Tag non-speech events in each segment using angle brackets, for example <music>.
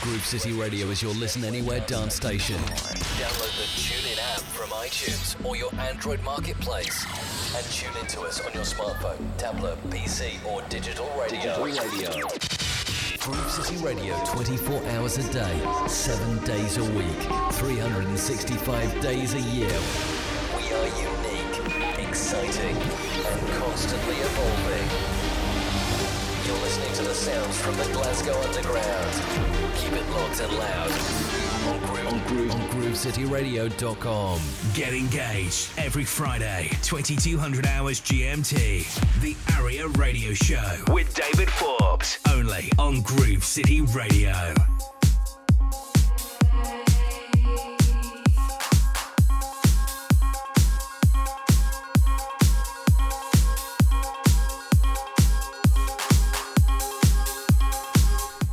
Groove City Radio is your listen anywhere dance station. Download the TuneIn app from iTunes or your Android marketplace and tune into us on your smartphone, tablet, PC, or digital radio. Digital radio. Groove City Radio 24 hours a day, 7 days a week, 365 days a year. We are unique, exciting, and constantly evolving. You're listening to the sounds from the Glasgow Underground. Keep it locked and loud on Groove, on Groove, on GrooveCityRadio.com. Get engaged every Friday, 2200 hours GMT. The Aria Radio Show with David Forbes. Only on Groove City Radio.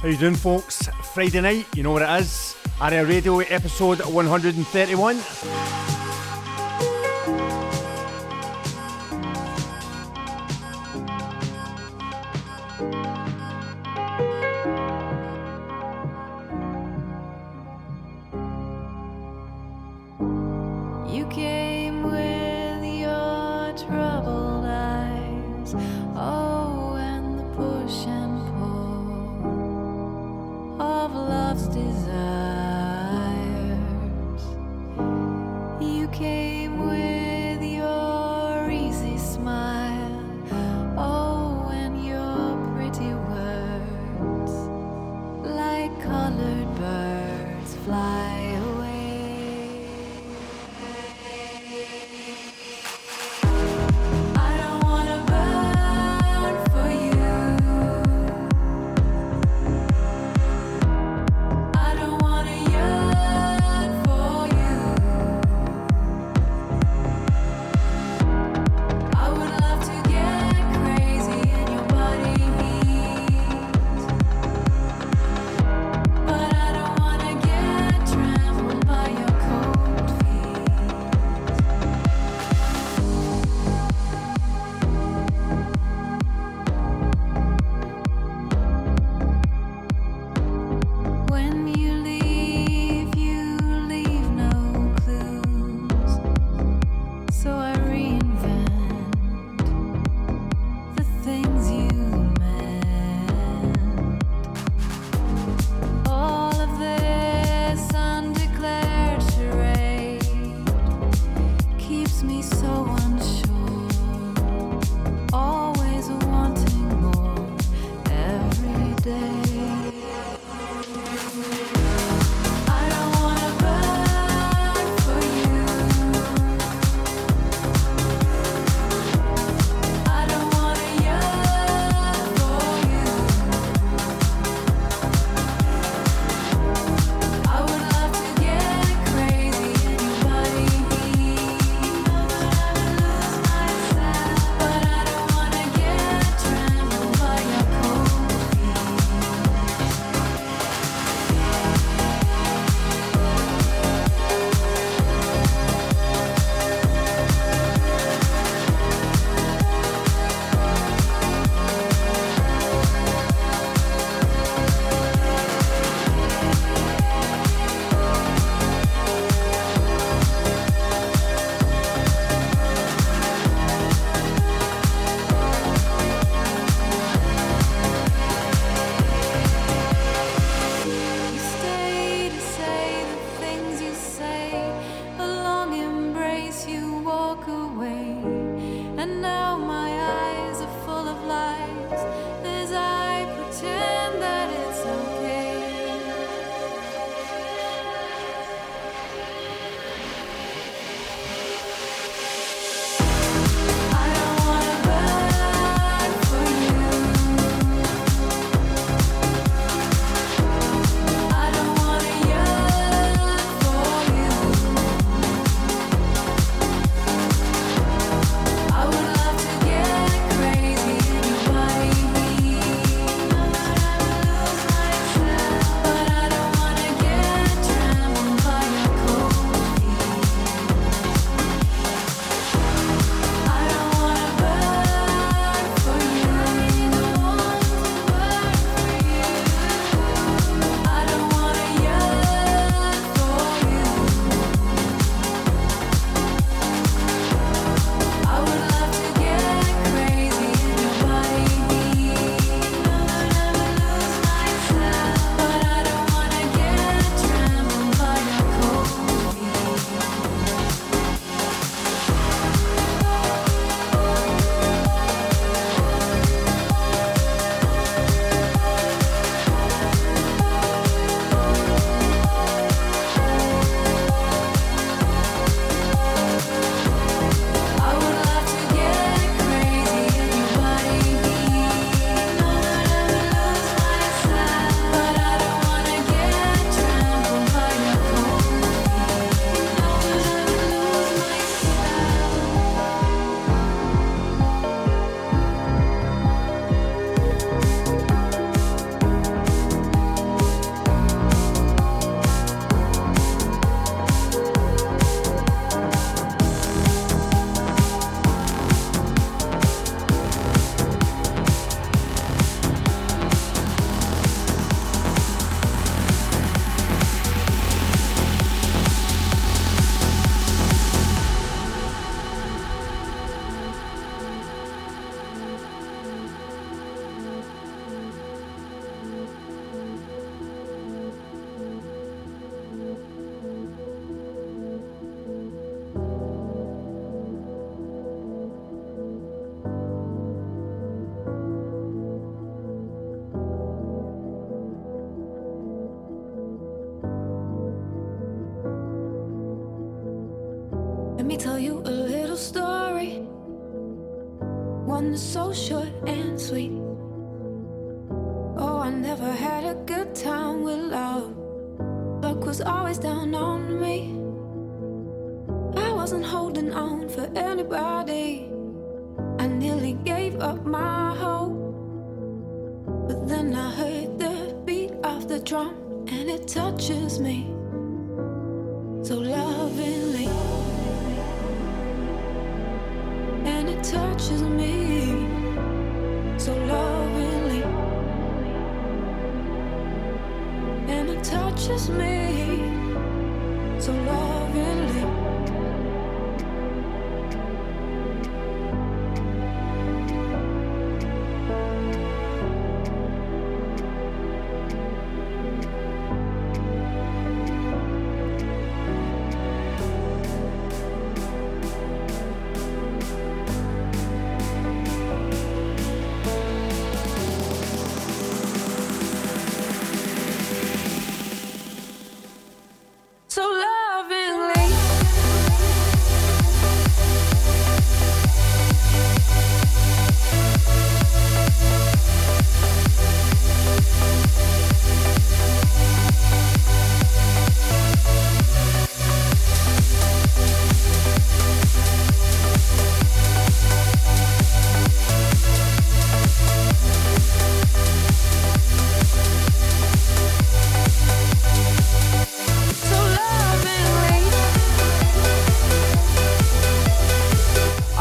How you doing, folks? Friday night, you know what it is. Aria Radio episode 131.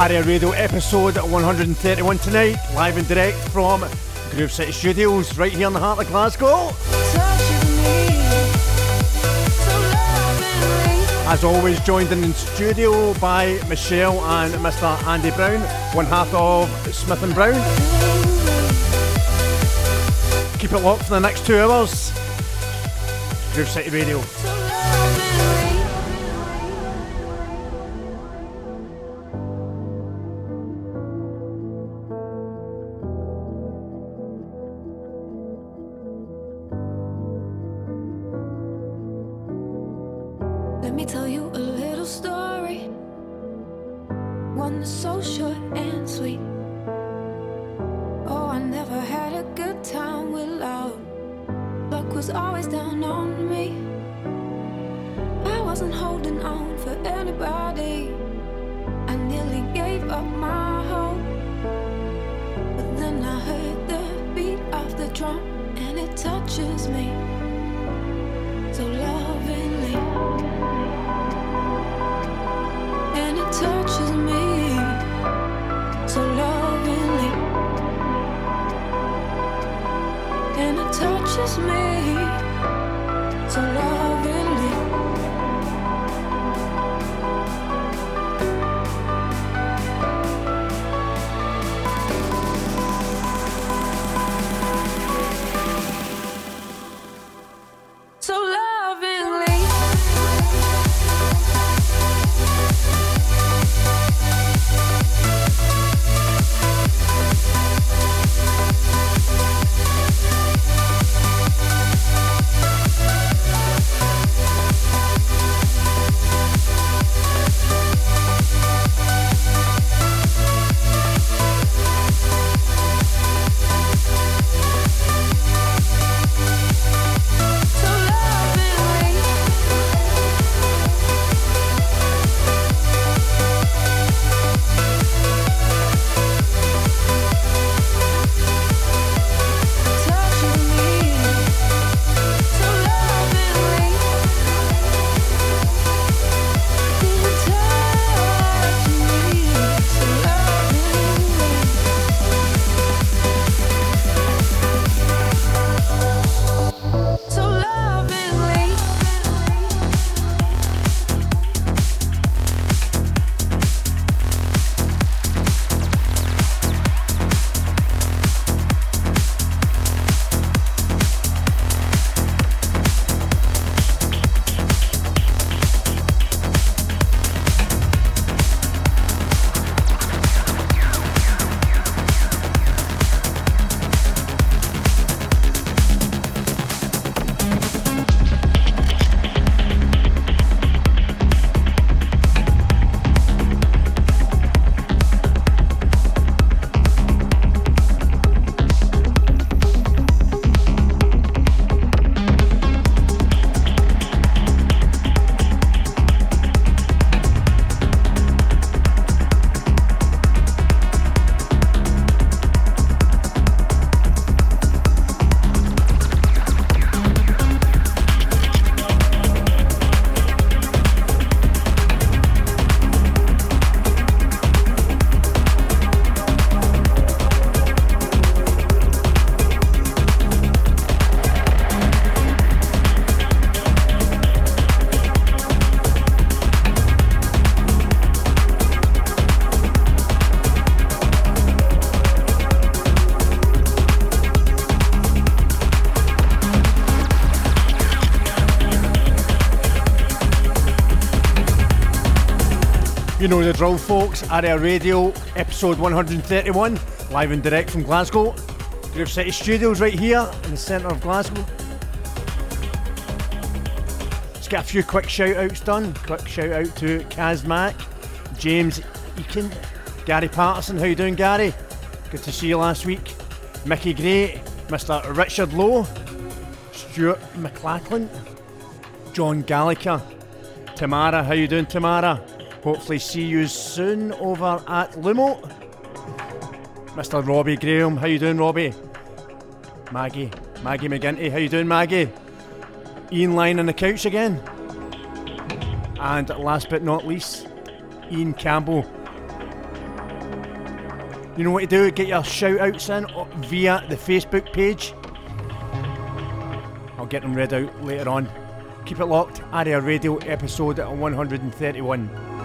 Aria Radio episode 131 tonight, live and direct from Groove City Studios, right here in the heart of Glasgow. As always, joined in the studio by Michelle and Mr. Andy Brown, one half of Smith and Brown. Keep it locked for the next two hours. Groove City Radio. You know the drill, folks. Aria Radio, episode 131, live and direct from Glasgow. Groove City Studios right here in the centre of Glasgow. Let's get a few quick shout outs done. Quick shout out to Kaz Mack, James Eakin, Gary Patterson. How you doing, Gary? Good to see you last week. Mickey Gray, Mr. Richard Lowe, Stuart McLachlan, John Gallagher, Tamara. How you doing, Tamara? Hopefully see you soon over at Lumo. Mr. Robbie Graham, how you doing, Robbie? Maggie, Maggie McGinty, how you doing, Maggie? Ian lying on the couch again. And last but not least, Ian Campbell. You know what to do? Get your shout outs in uh, via the Facebook page. I'll get them read out later on. Keep it locked. Aria Radio episode 131.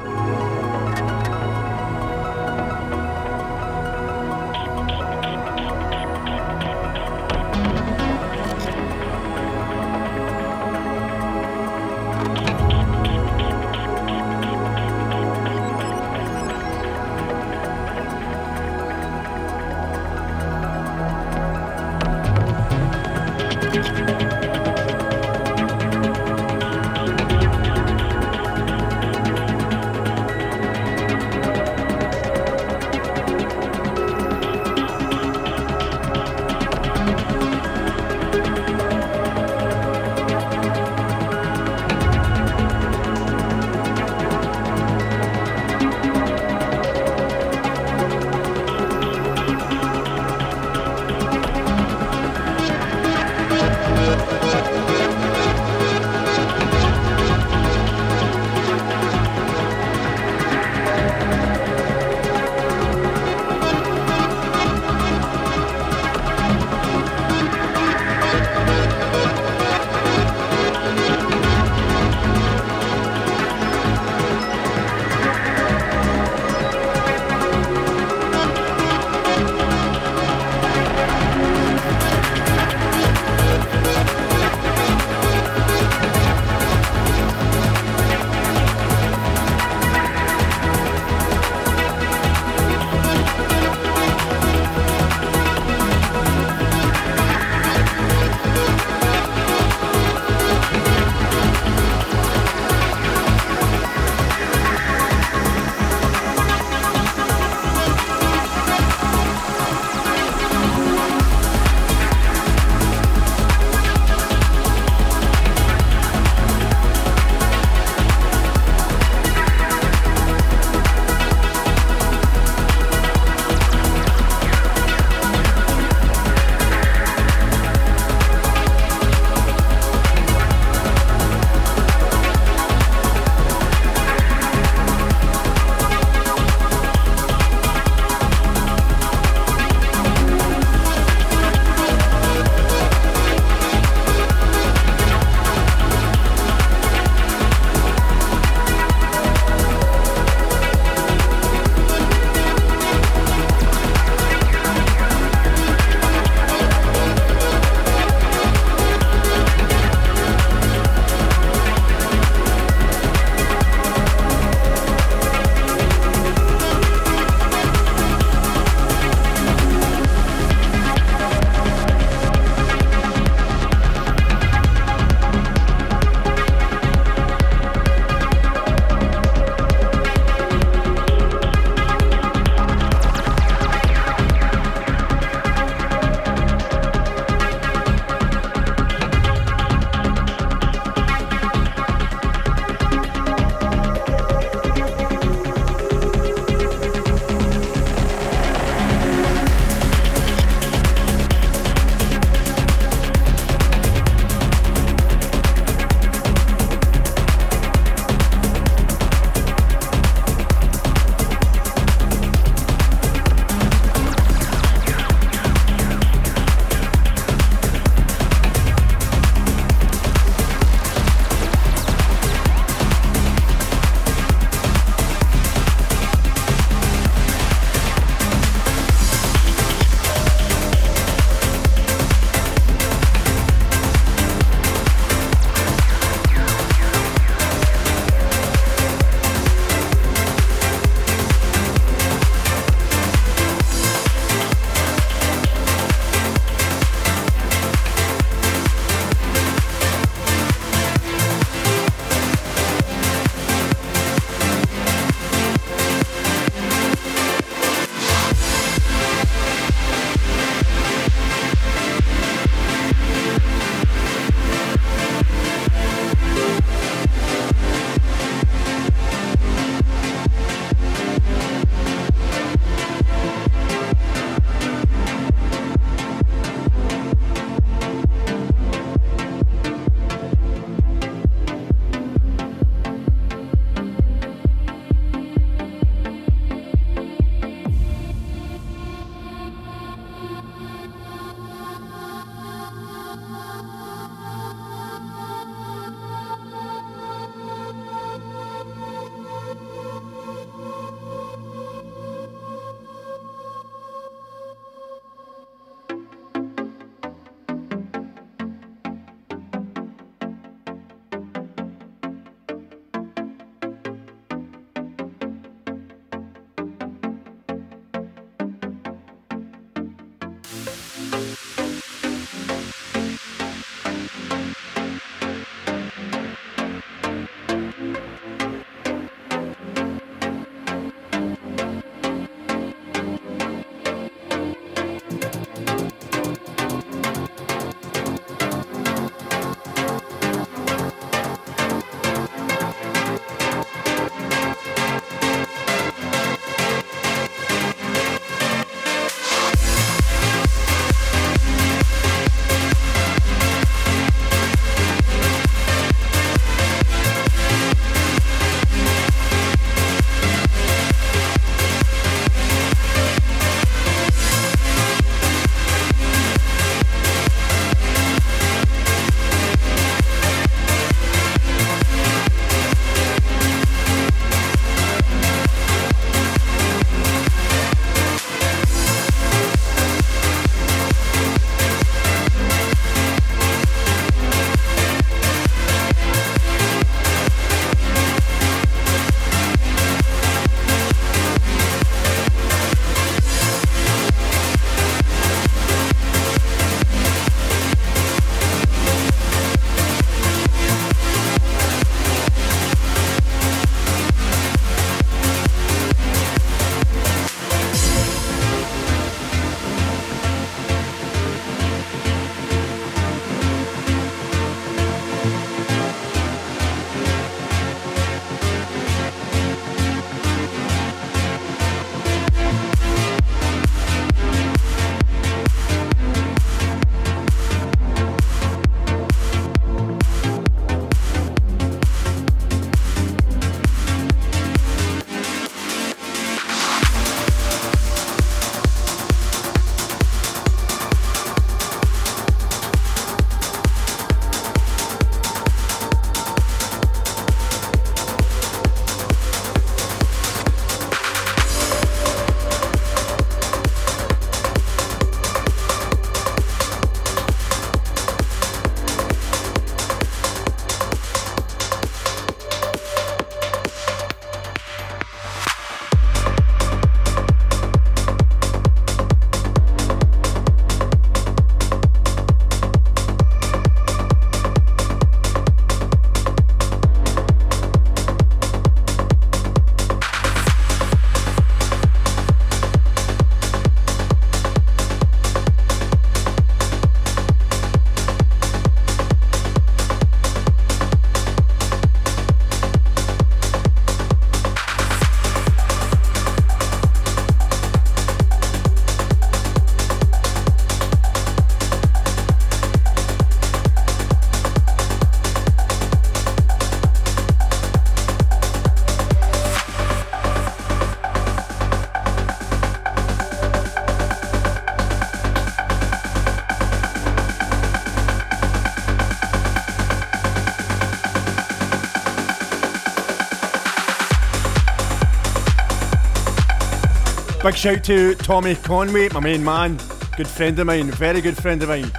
Big shout to Tommy Conway, my main man, good friend of mine, very good friend of mine.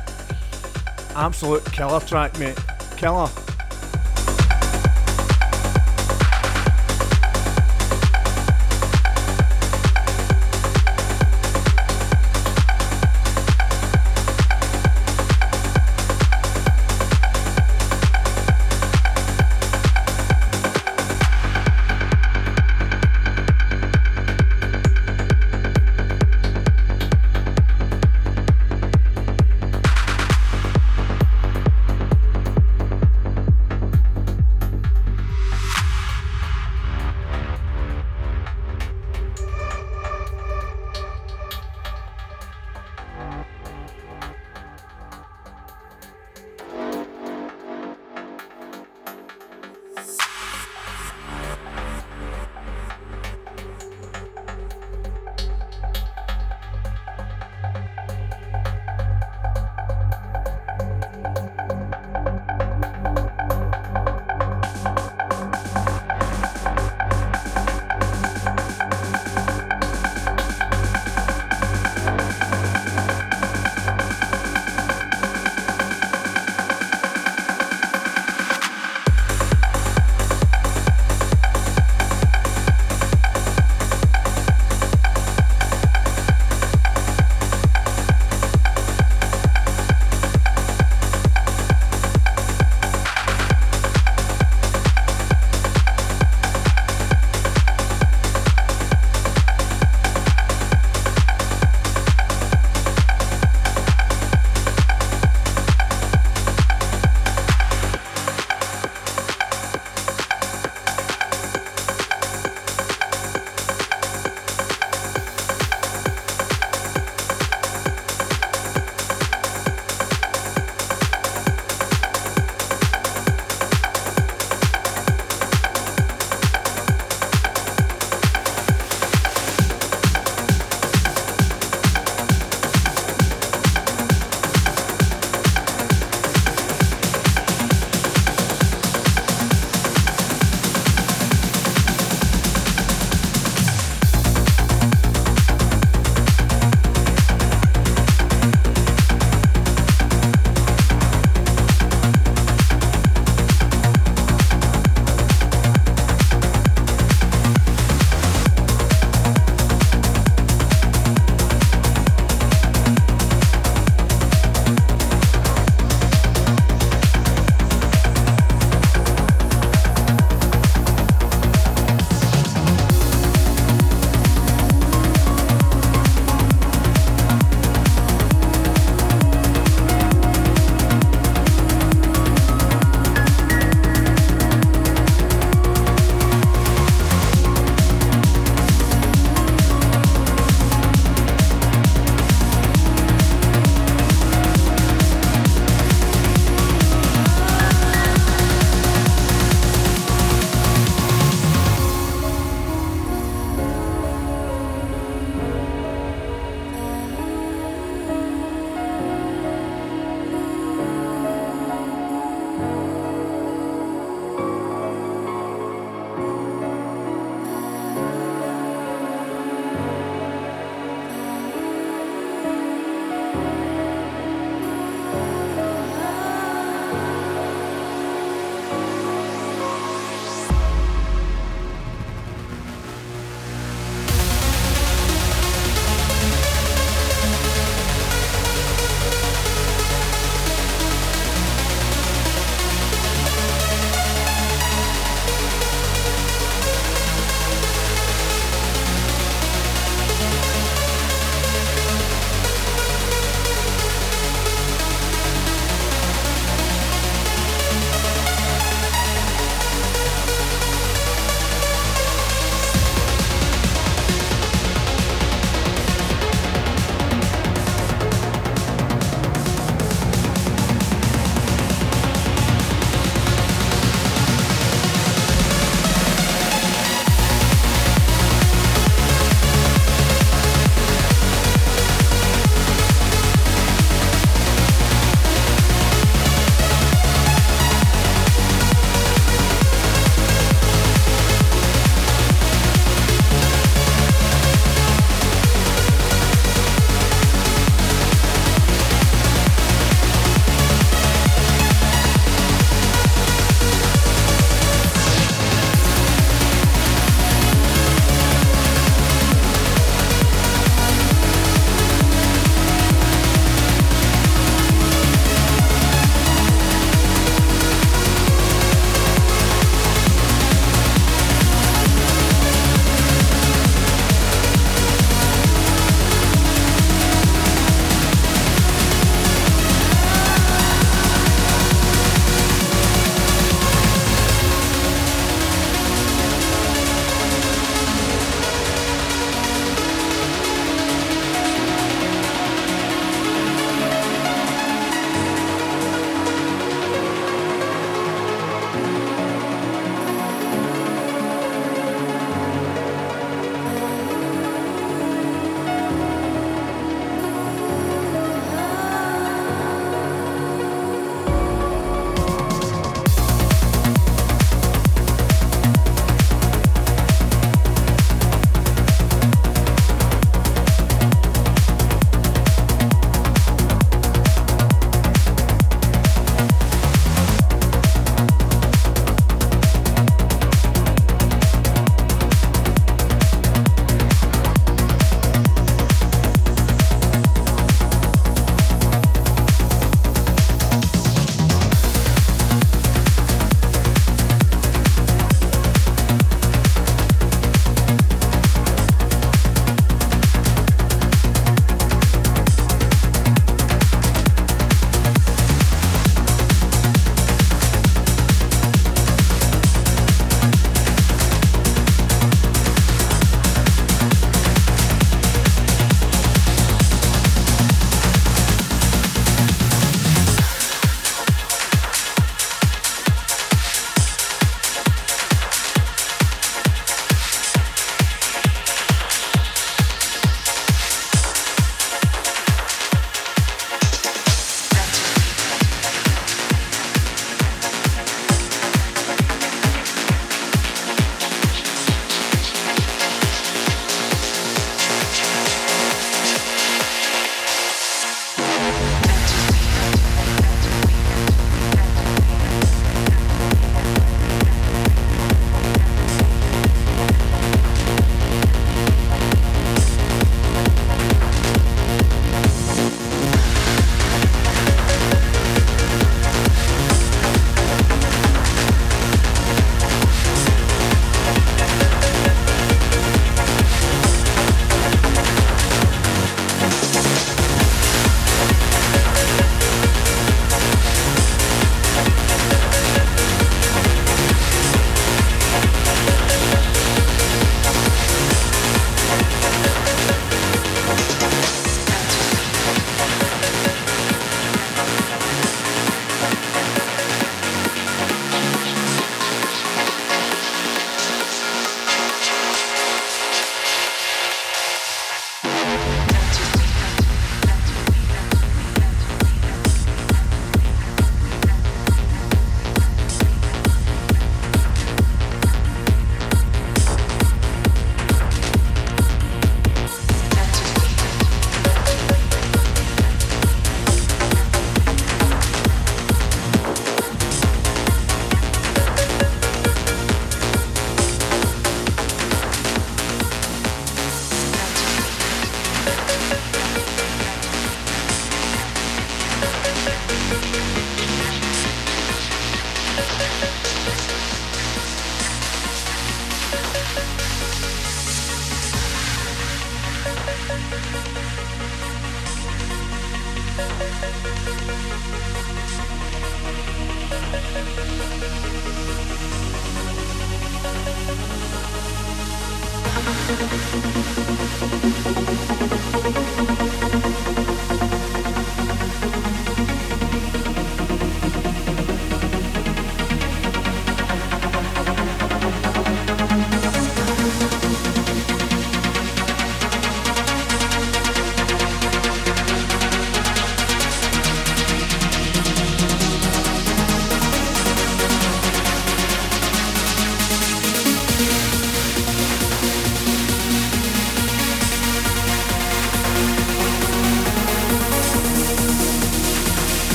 Absolute killer track, mate. Killer.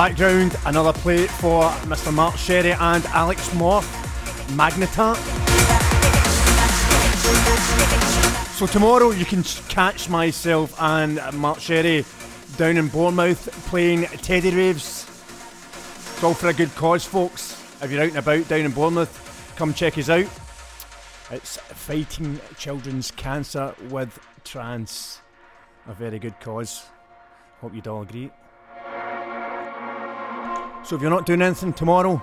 Background, another play for Mr. Mark Sherry and Alex Morph, Magnetar. So tomorrow you can catch myself and Mark Sherry down in Bournemouth playing Teddy Raves. It's all for a good cause, folks. If you're out and about down in Bournemouth, come check us out. It's fighting children's cancer with trance. A very good cause. Hope you'd all agree. So if you're not doing anything tomorrow,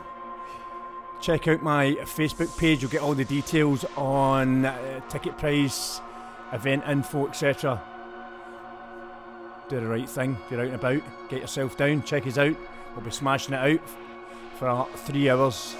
check out my Facebook page. You'll get all the details on uh, ticket price, event info, etc. Do the right thing. If you're out and about, get yourself down, check us out. We'll be smashing it out for three hours.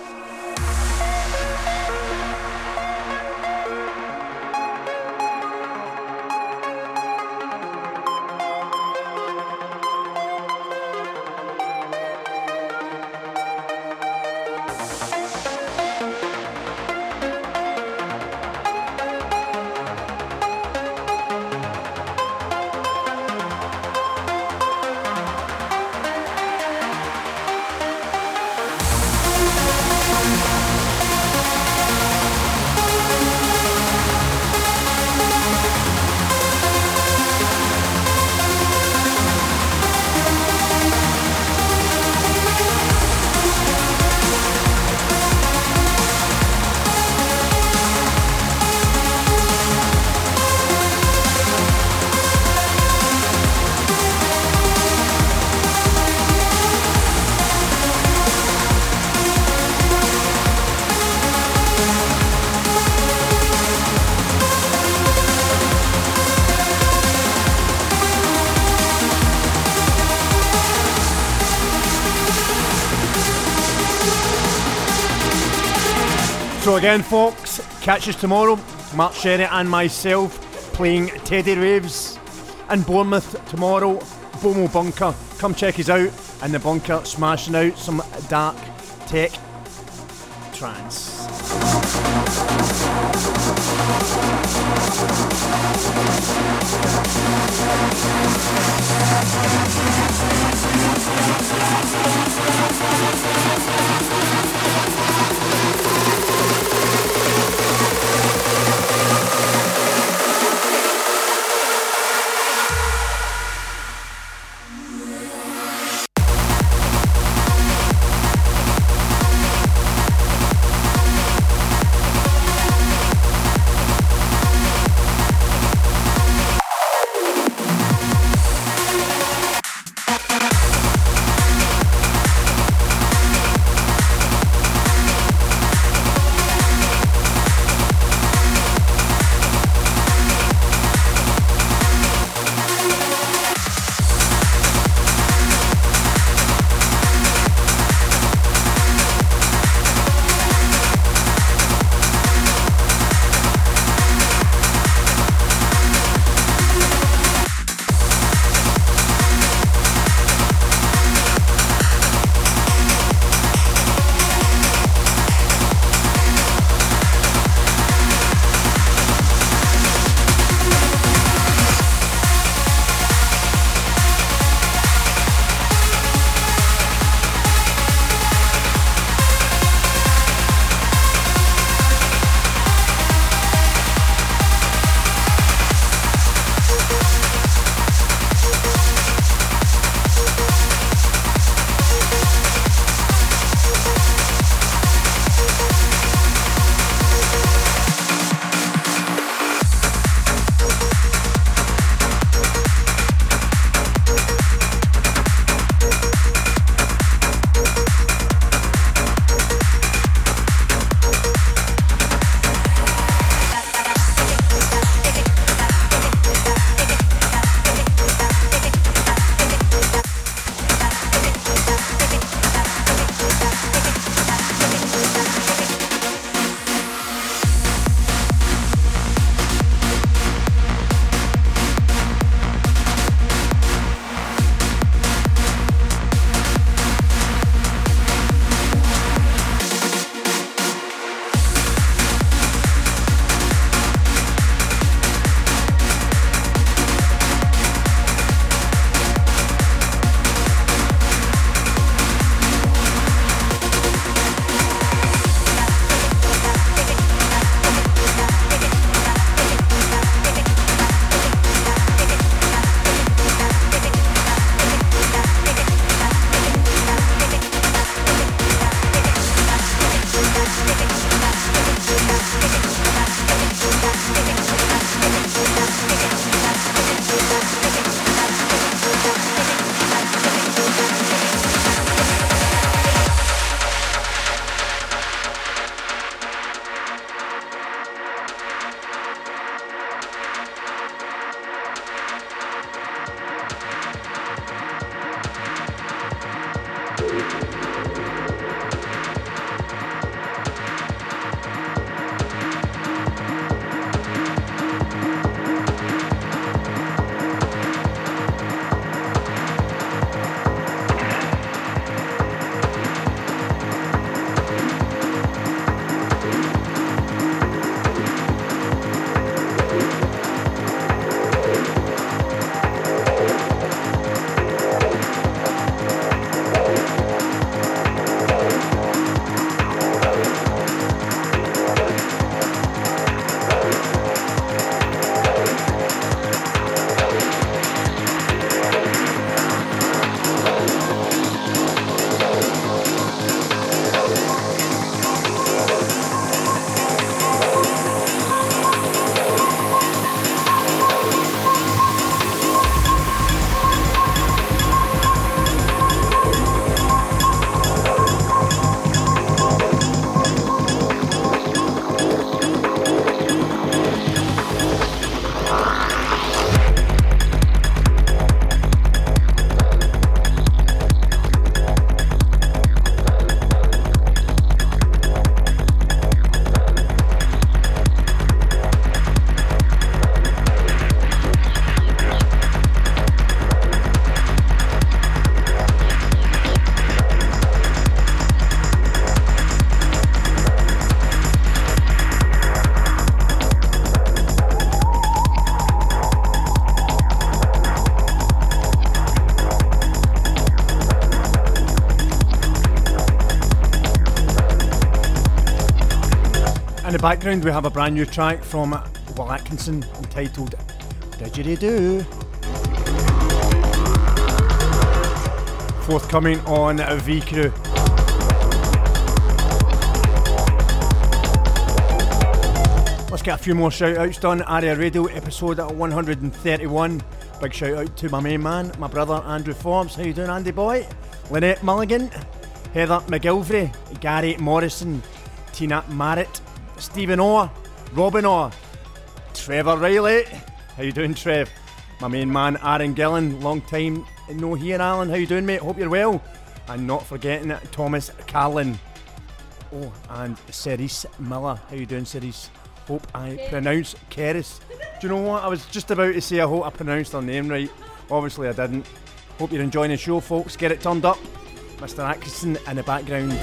again, folks. Catch us tomorrow. Mark Sherry and myself playing Teddy Raves in Bournemouth tomorrow. Bomo Bunker. Come check us out in the bunker, smashing out some dark tech trance. Background, we have a brand new track from Will Atkinson entitled Didgeridoo. Forthcoming on V Crew. Let's get a few more shout outs done. Aria Radio episode 131. Big shout out to my main man, my brother Andrew Forbes. How you doing, Andy boy? Lynette Mulligan, Heather McGilvray, Gary Morrison, Tina Marrett, Stephen Orr, Robin Orr, Trevor Riley. How you doing, Trev? My main man, Aaron Gillen. Long time no here, Alan. How you doing, mate? Hope you're well. And not forgetting Thomas Carlin. Oh, and Cerise Miller. How you doing, Cerise? Hope I pronounce Keris. Do you know what? I was just about to say I hope I pronounced her name right. Obviously I didn't. Hope you're enjoying the show, folks. Get it turned up. Mr. Atkinson in the background.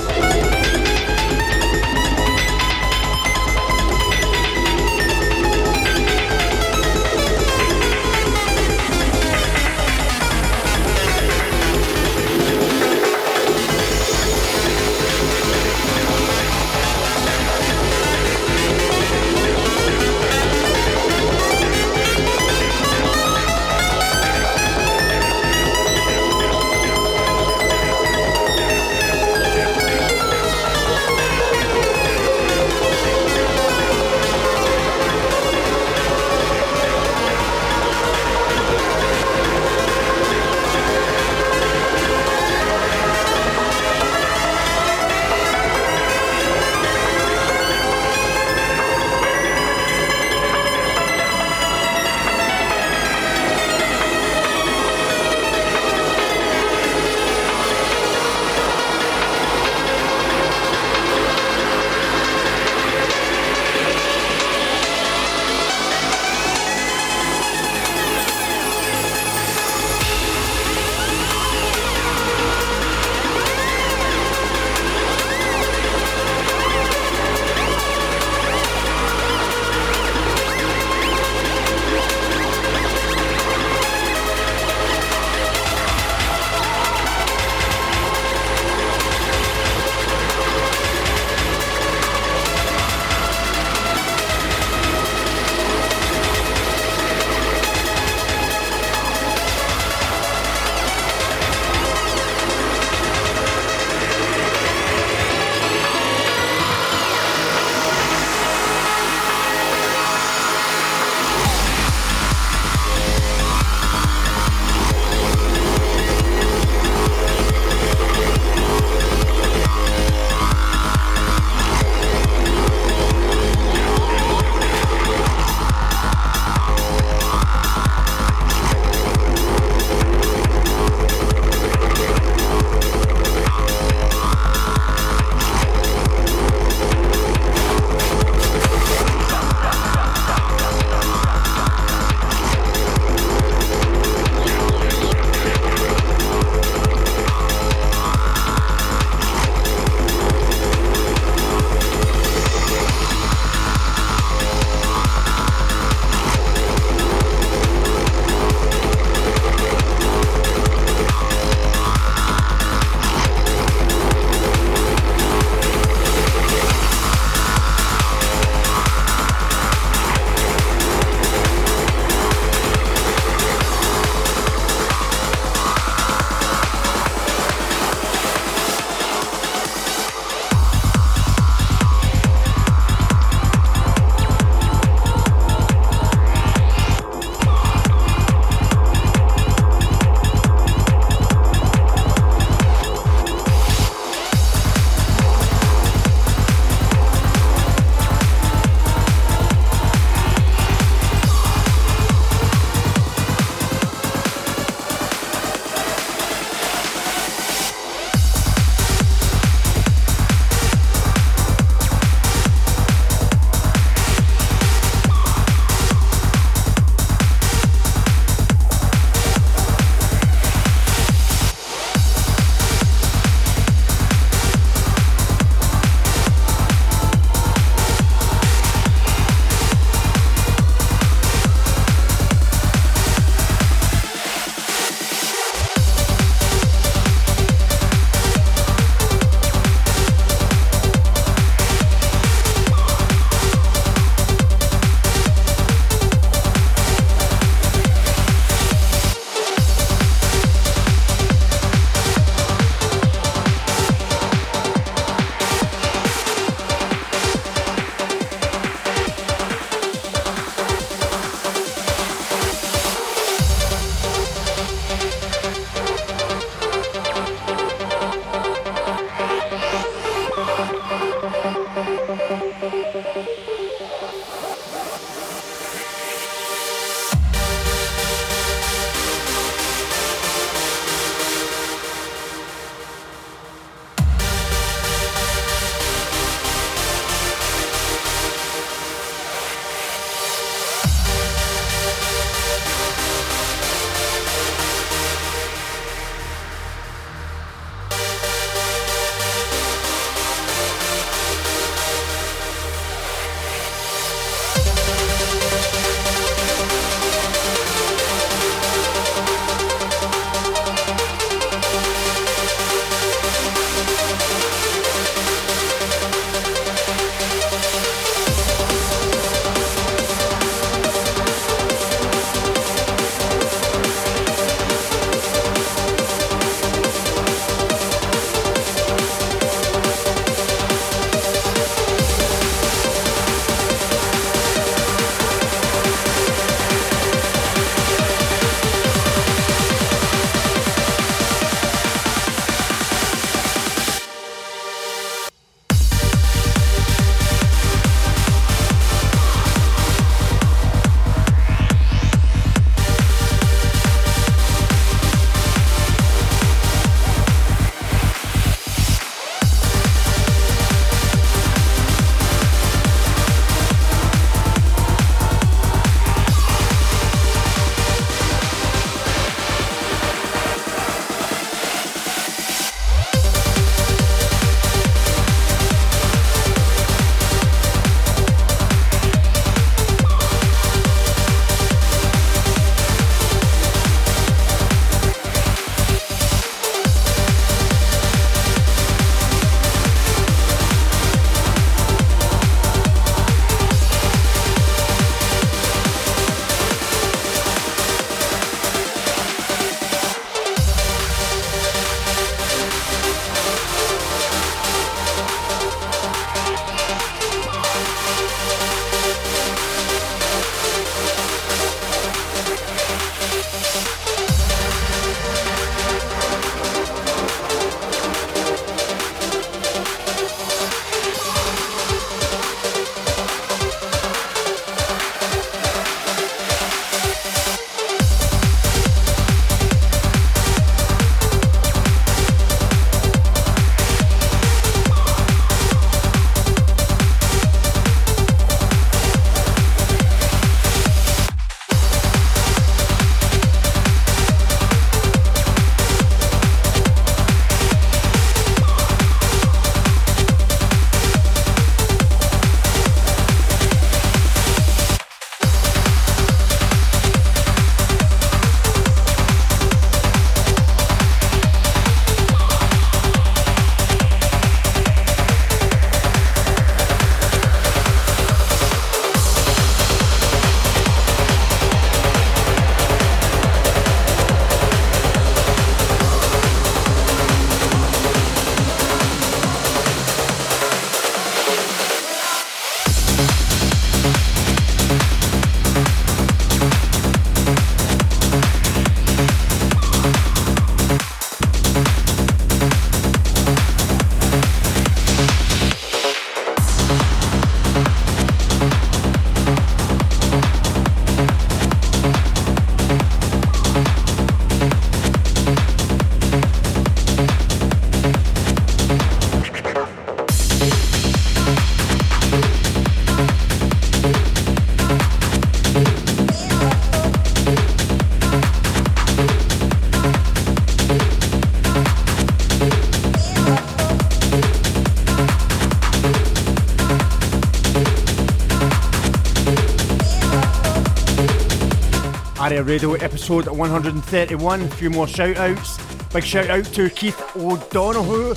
Radio episode 131. A few more shout outs. Big shout out to Keith O'Donoghue.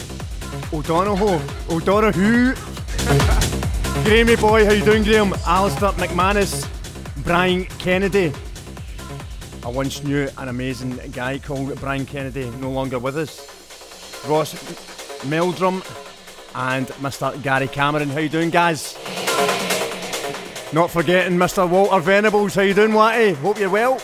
O'Donoghue. O'Donoghue. <laughs> Grammy boy, how you doing, Graham? Alistair McManus. Brian Kennedy. I once knew an amazing guy called Brian Kennedy, no longer with us. Ross Meldrum and Mr. Gary Cameron. How you doing, guys? Not forgetting Mr. Walter Venables. How you doing, Watty? Hope you're well.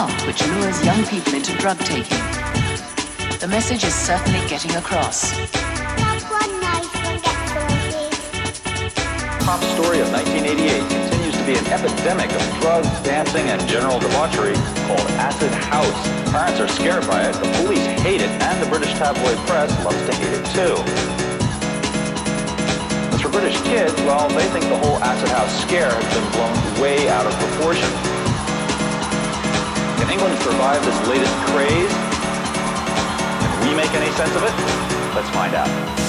Cult which lures young people into drug taking. The message is certainly getting across. Top story of 1988 continues to be an epidemic of drugs, dancing, and general debauchery called acid house. Parents are scared by it, the police hate it, and the British tabloid press loves to hate it too. As for British kids, well, they think the whole acid house scare has been blown way out of proportion. England survive this latest craze? Can we make any sense of it? Let's find out.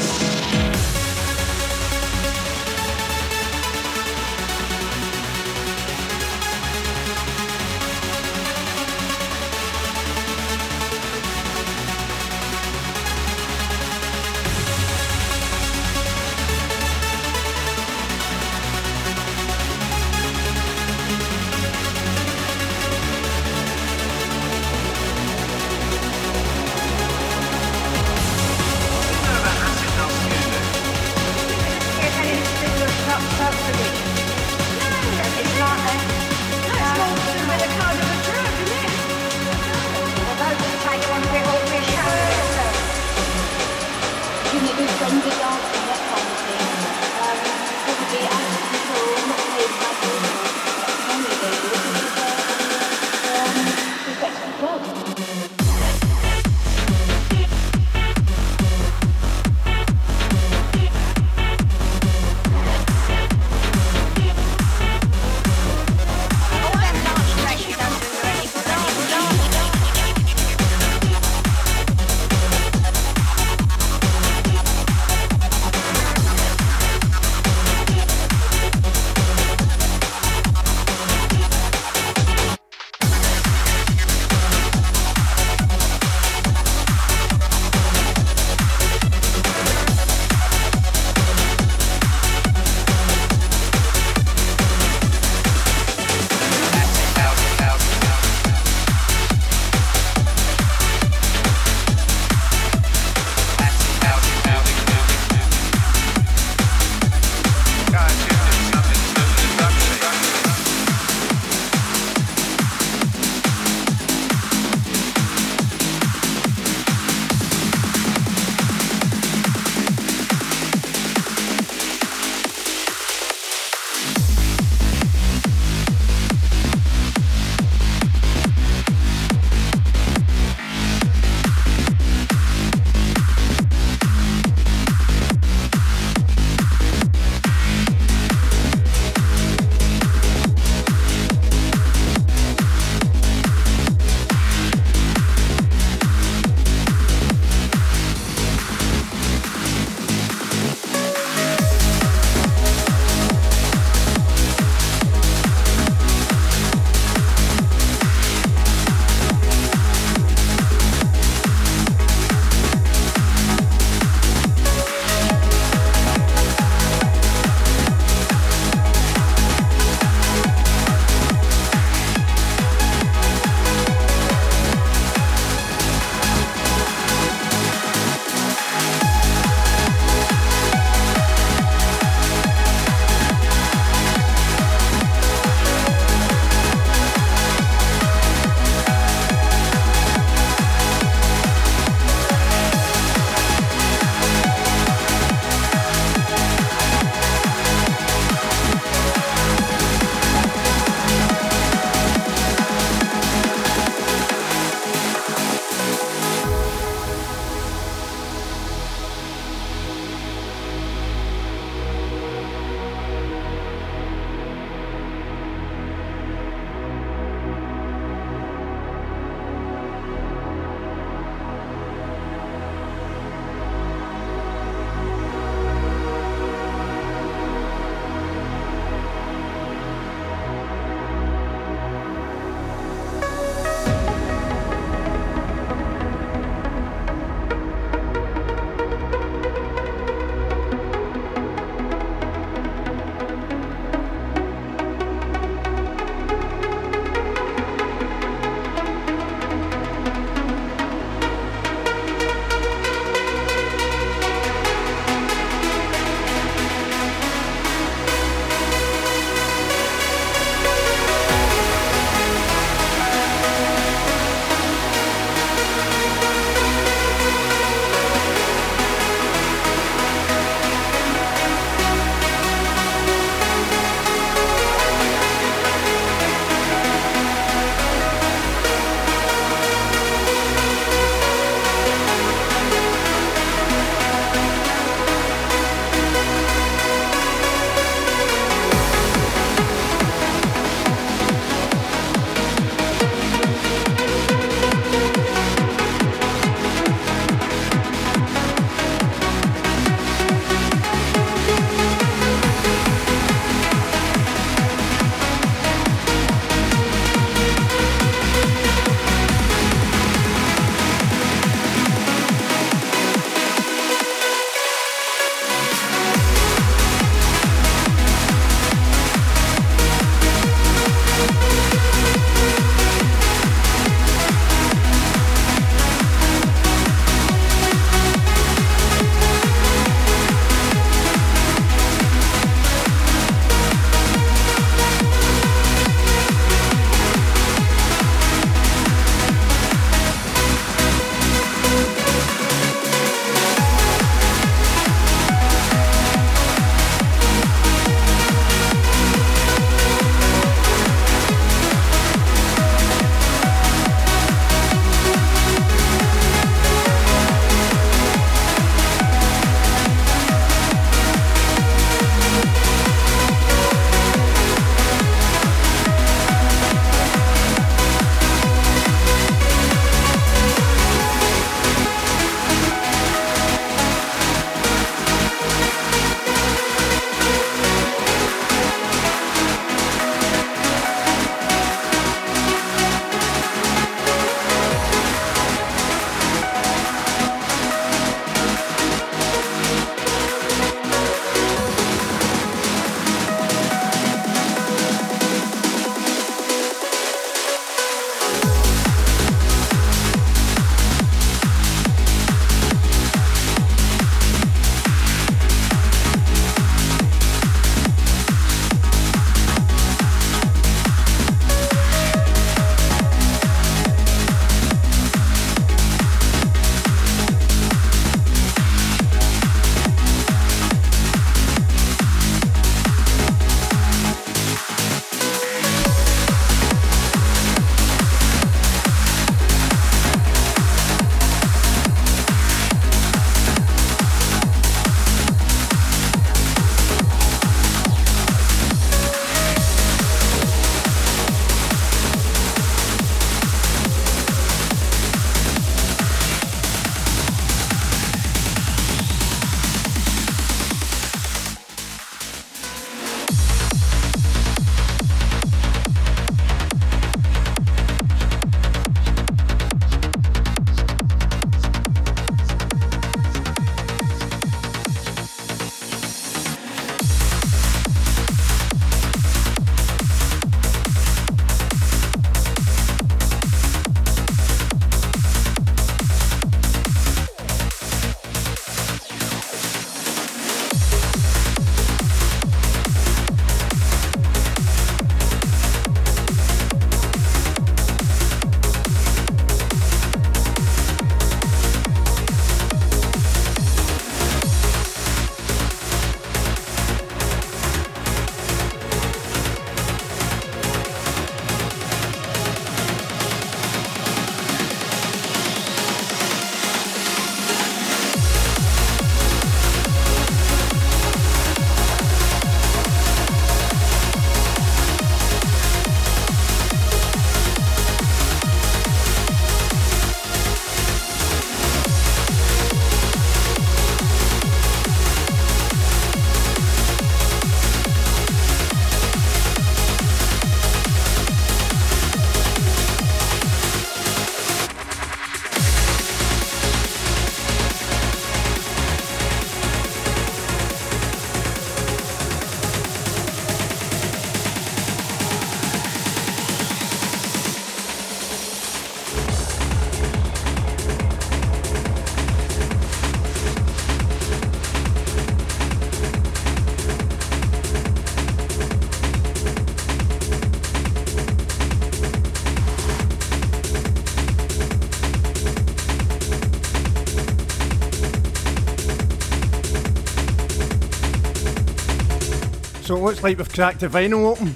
Looks like we've cracked the vinyl open.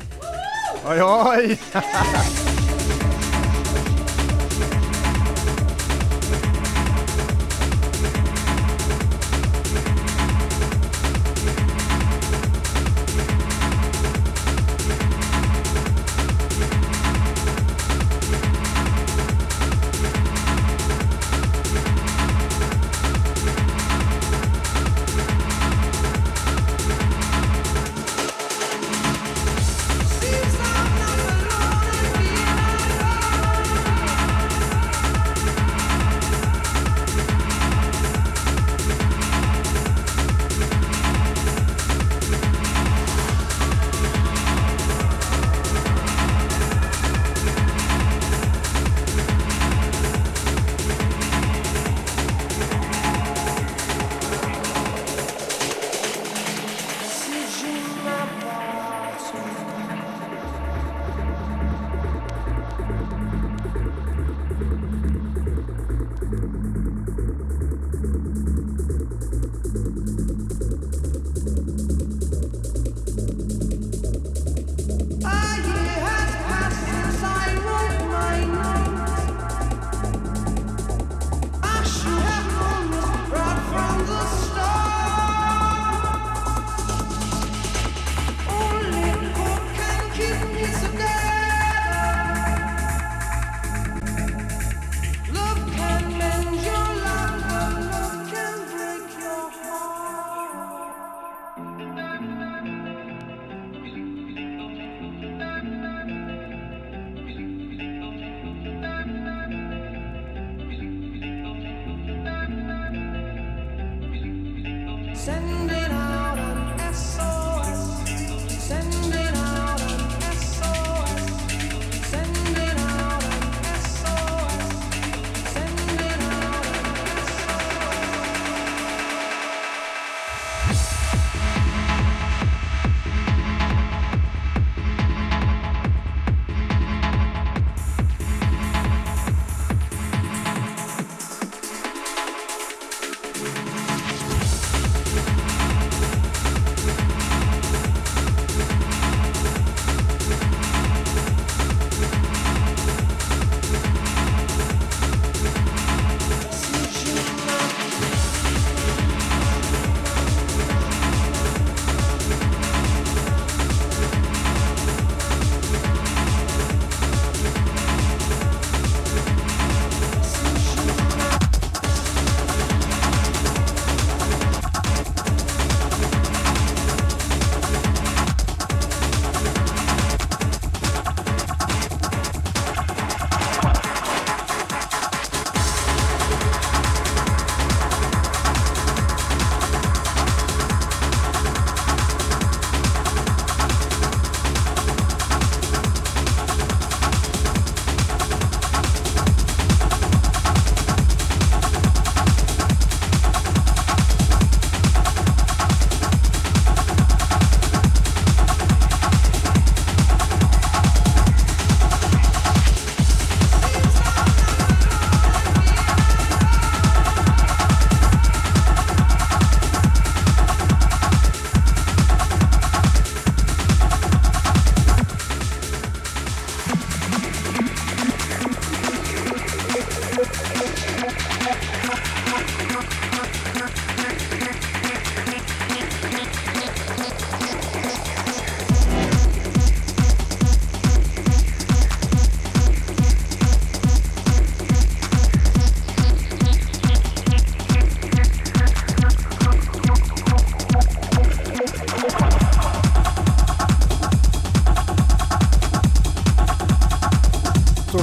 Oi, oi! <laughs>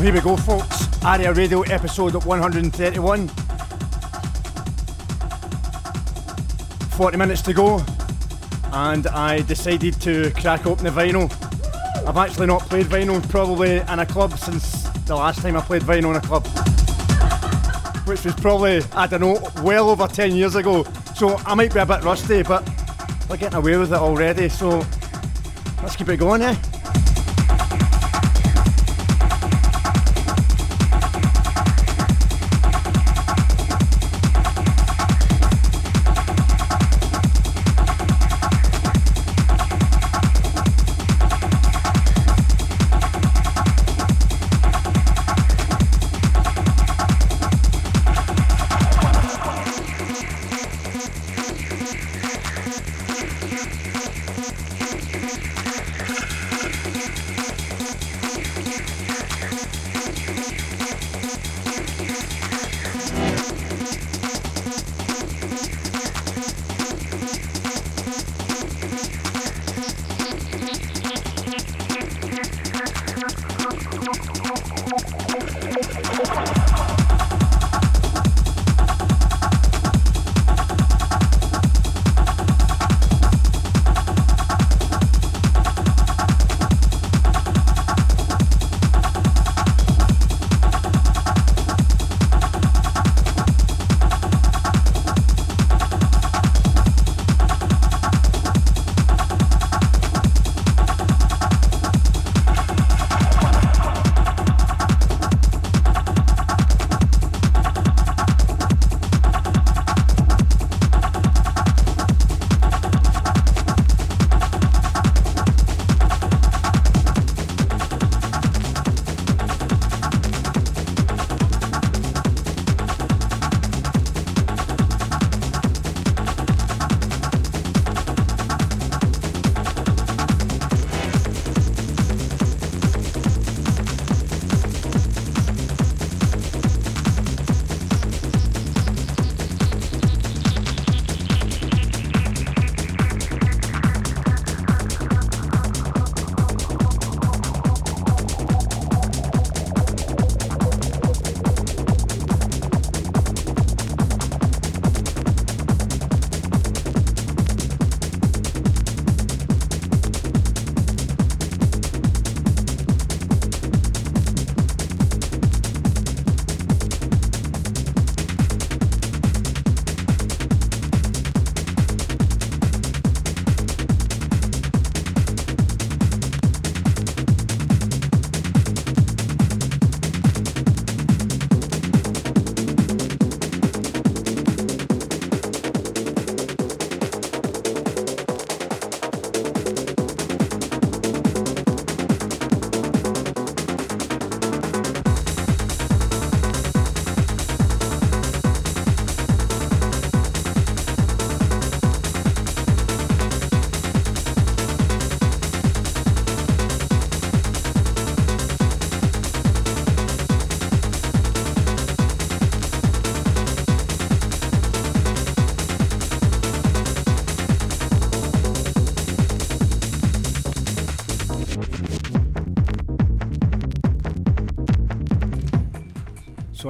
here we go, folks. Aria Radio episode 131. 40 minutes to go, and I decided to crack open the vinyl. I've actually not played vinyl probably in a club since the last time I played vinyl in a club, which was probably, I don't know, well over 10 years ago. So I might be a bit rusty, but we're getting away with it already, so let's keep it going, eh?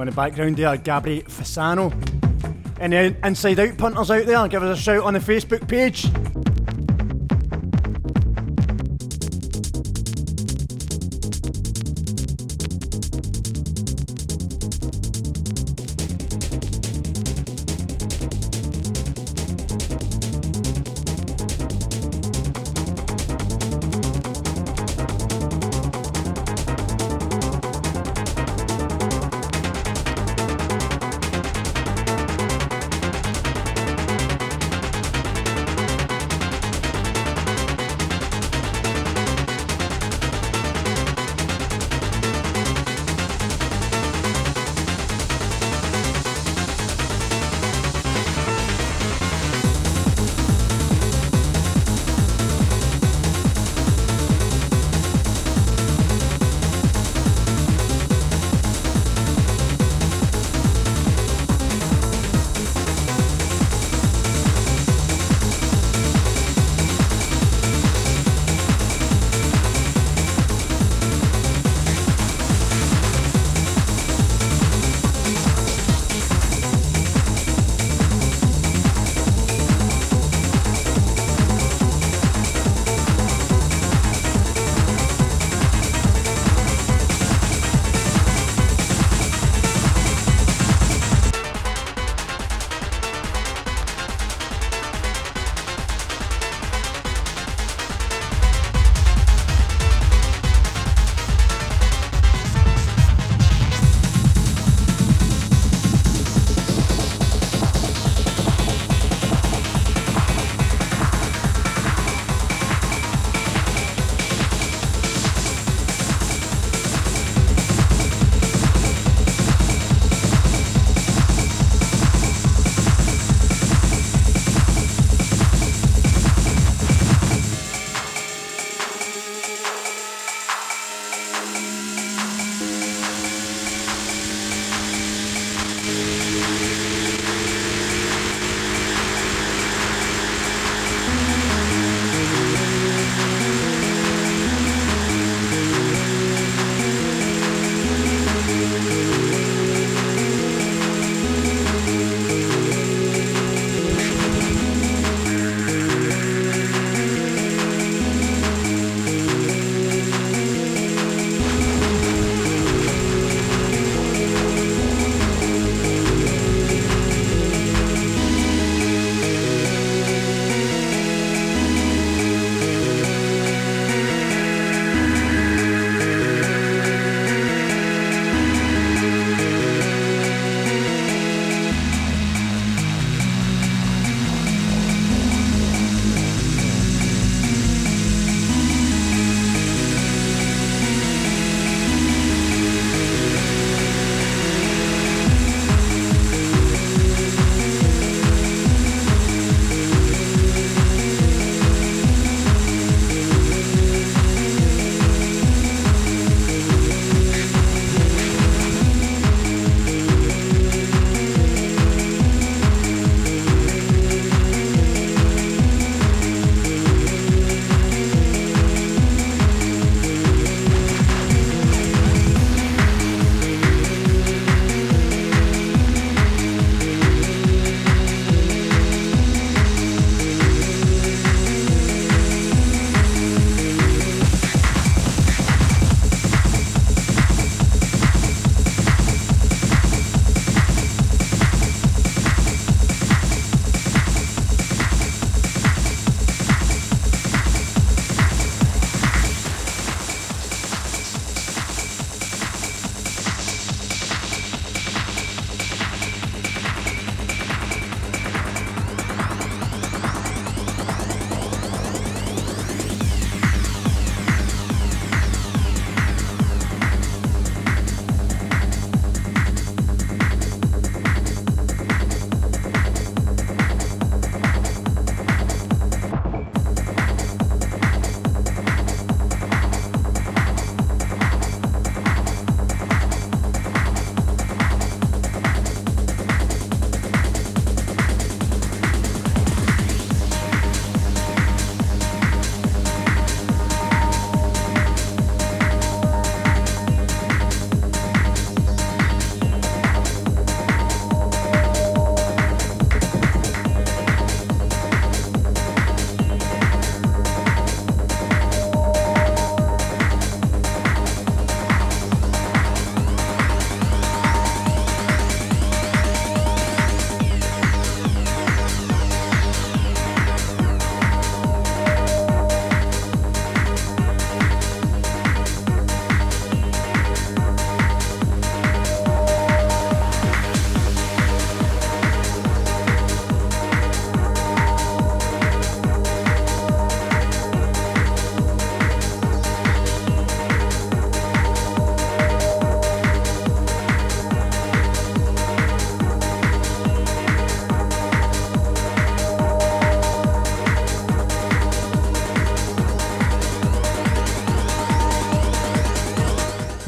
In the background there, Gabri Fasano. and Any inside out punters out there, give us a shout on the Facebook page.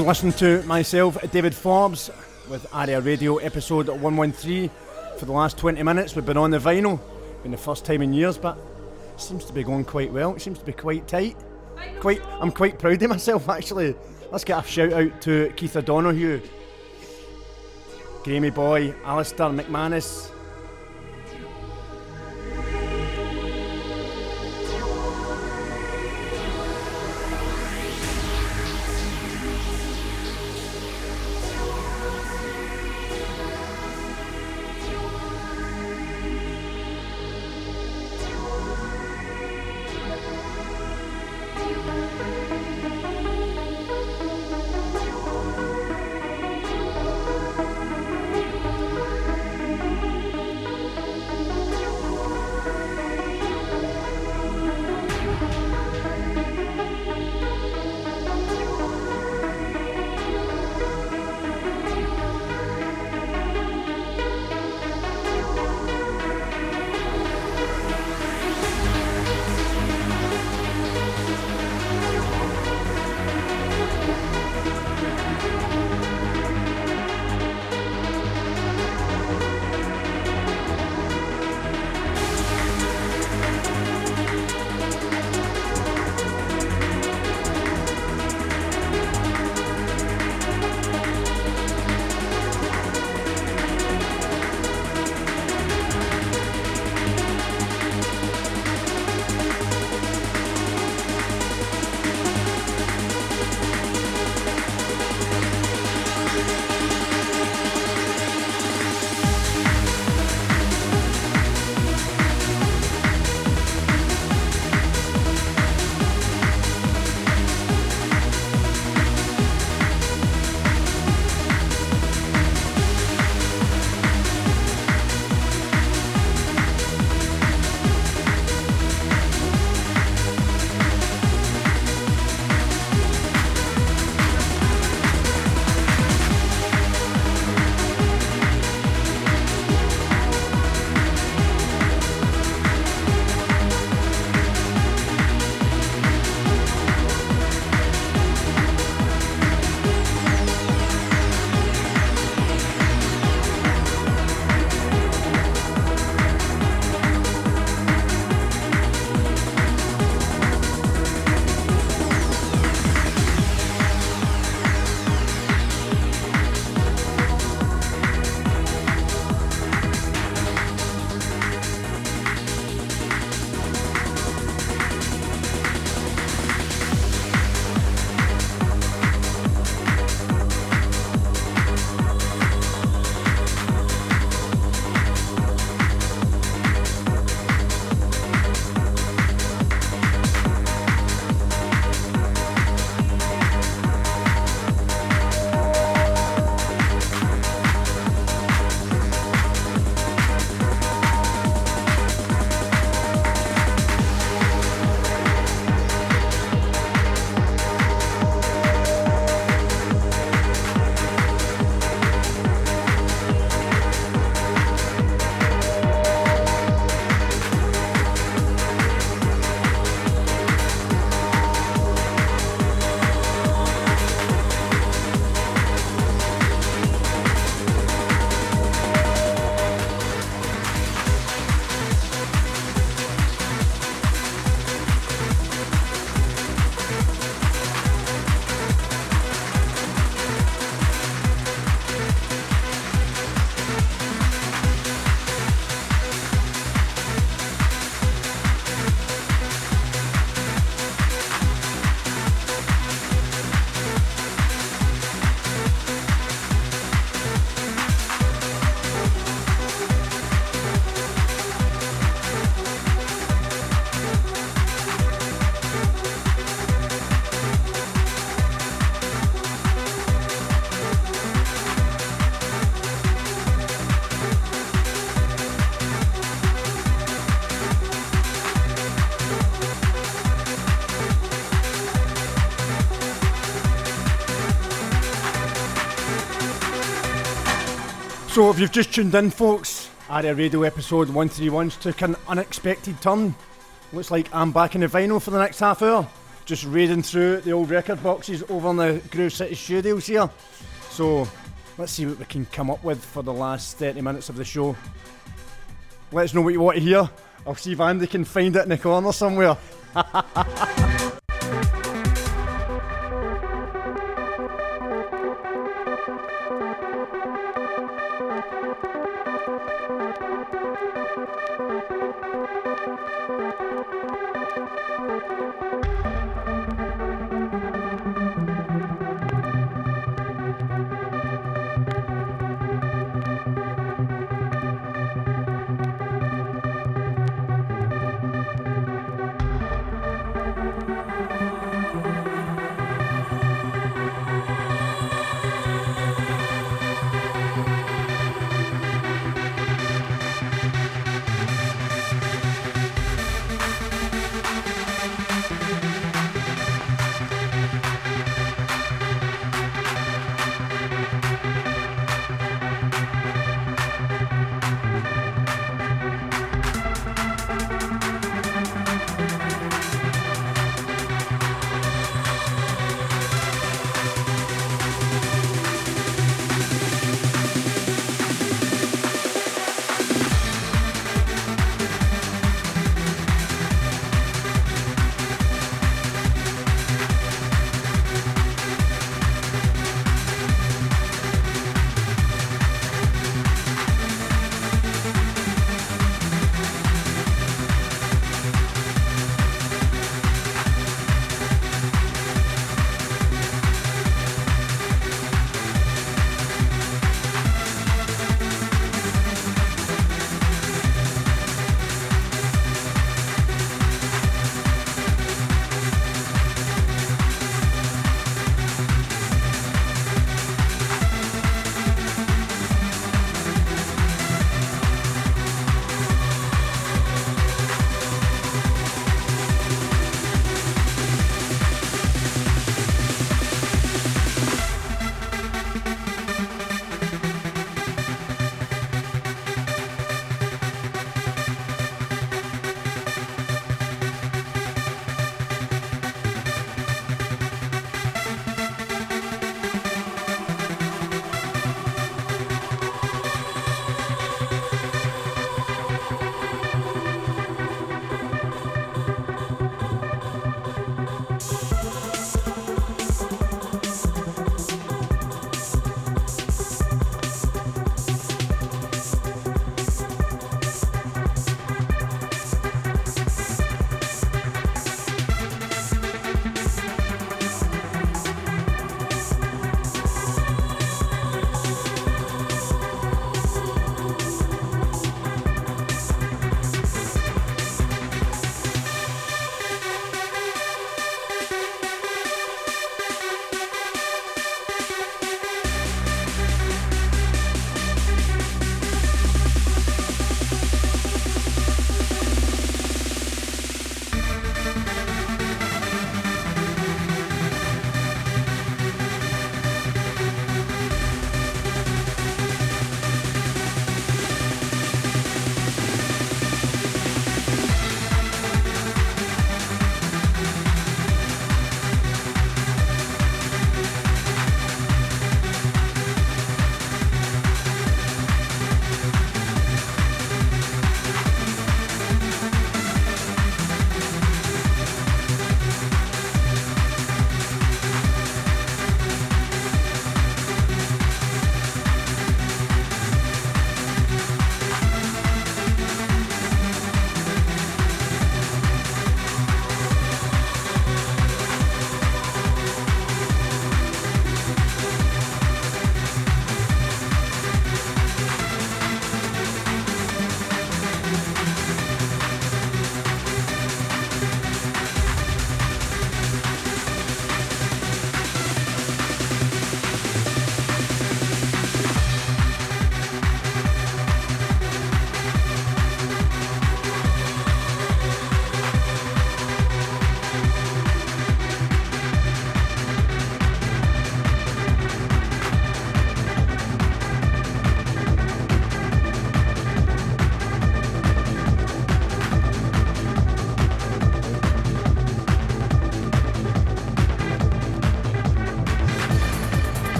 You listen to myself, David Forbes, with Aria Radio episode 113. For the last 20 minutes, we've been on the vinyl. Been the first time in years, but seems to be going quite well. It seems to be quite tight. Quite, I'm quite proud of myself actually. Let's get a shout out to Keith O'Donoghue, Grammy Boy, Alistair McManus, So, if you've just tuned in, folks, Aria Radio episode 131's took an unexpected turn. Looks like I'm back in the vinyl for the next half hour. just raiding through the old record boxes over in the Groove City studios here. So let's see what we can come up with for the last 30 minutes of the show. Let us know what you want to hear. I'll see if Andy can find it in the corner somewhere. <laughs>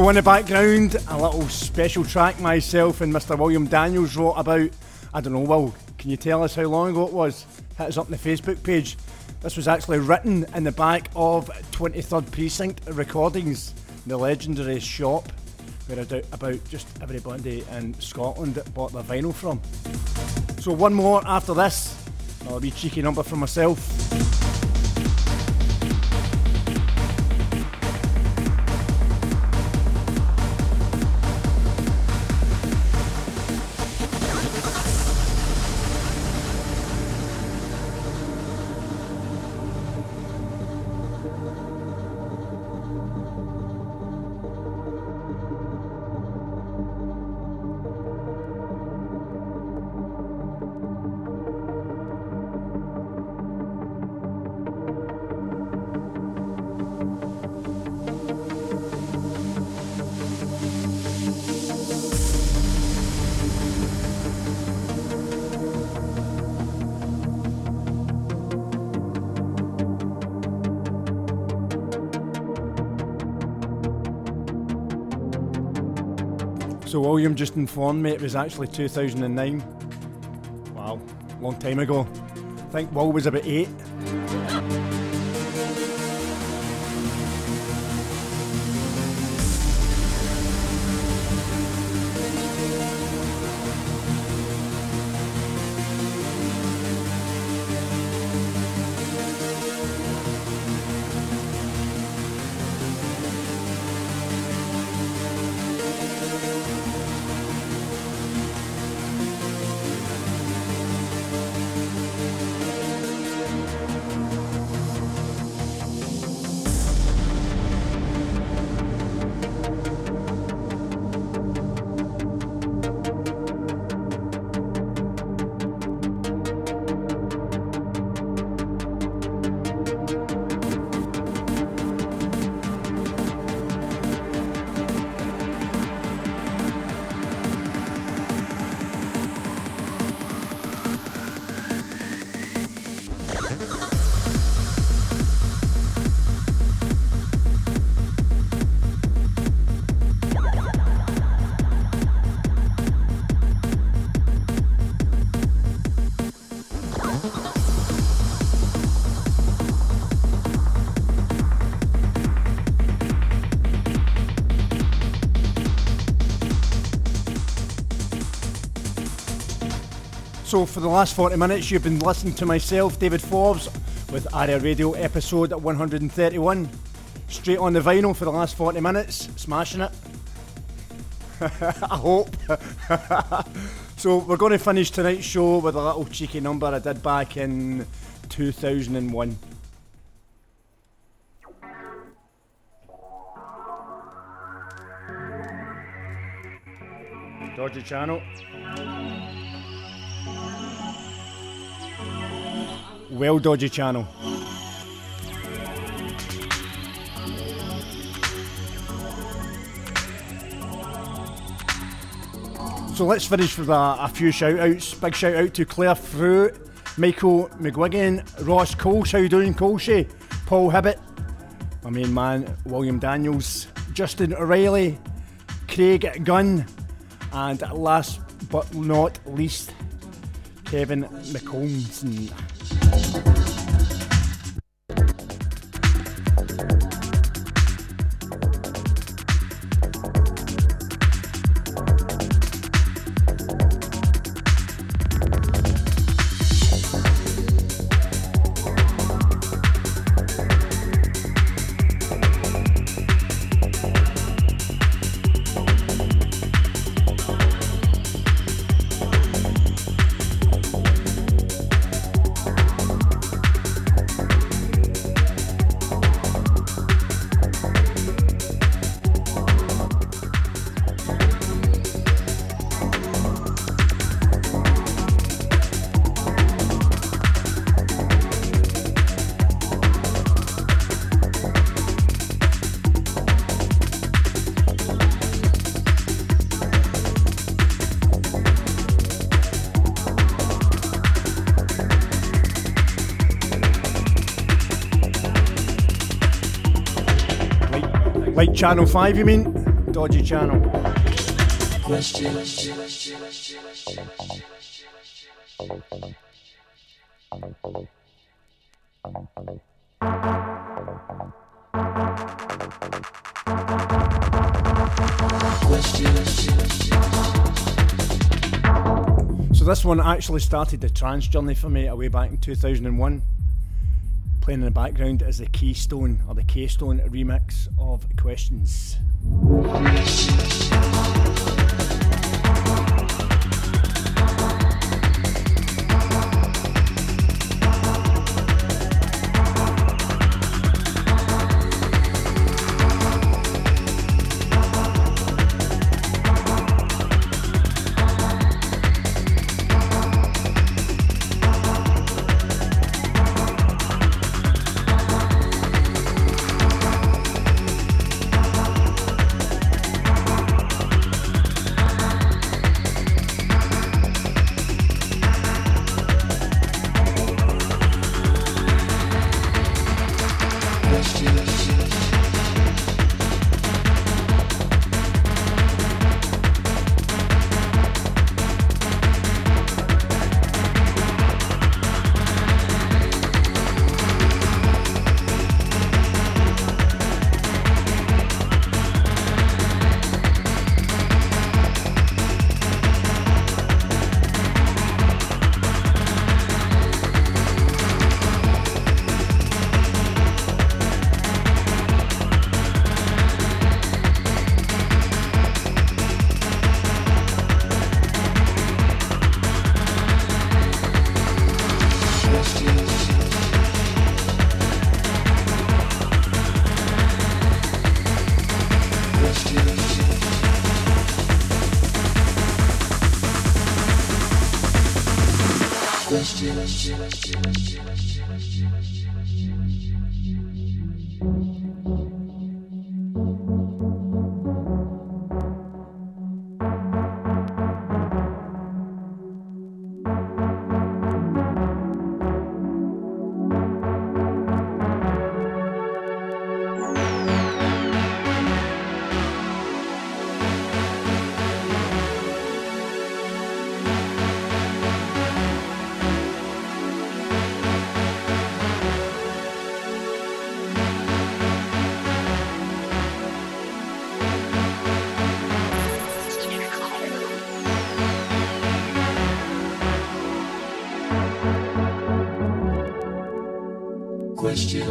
In the background, a little special track myself and Mr. William Daniels wrote about. I don't know, Will, can you tell us how long ago it was? Hit us up on the Facebook page. This was actually written in the back of 23rd Precinct Recordings, the legendary shop where I doubt about just everybody in Scotland bought their vinyl from. So, one more after this. I'll be cheeky number for myself. William just informed me it was actually 2009. Wow, long time ago. I think Will was about eight. So, for the last 40 minutes, you've been listening to myself, David Forbes, with Aria Radio episode 131. Straight on the vinyl for the last 40 minutes, smashing it. <laughs> I hope. <laughs> so, we're going to finish tonight's show with a little cheeky number I did back in 2001. Dodgy channel. Well dodgy channel. So let's finish with a, a few shout outs. Big shout out to Claire Fruit, Michael McGuigan, Ross Coles, how you doing, Colsey? Eh? Paul Hibbett, my main man, William Daniels, Justin O'Reilly, Craig Gunn, and last but not least, Kevin McColmson. Channel 5, you mean? dodgy channel. So this one actually started the trance journey for me away back in 2001. Playing in the background is the Keystone or the Keystone remix questions.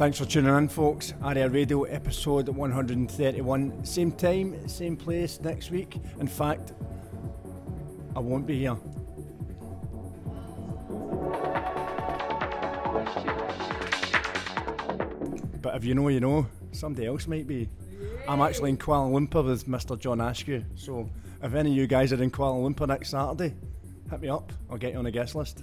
Thanks for tuning in, folks. Aria Radio episode 131. Same time, same place next week. In fact, I won't be here. But if you know, you know. Somebody else might be. I'm actually in Kuala Lumpur with Mr. John Askew. So if any of you guys are in Kuala Lumpur next Saturday, hit me up. I'll get you on a guest list.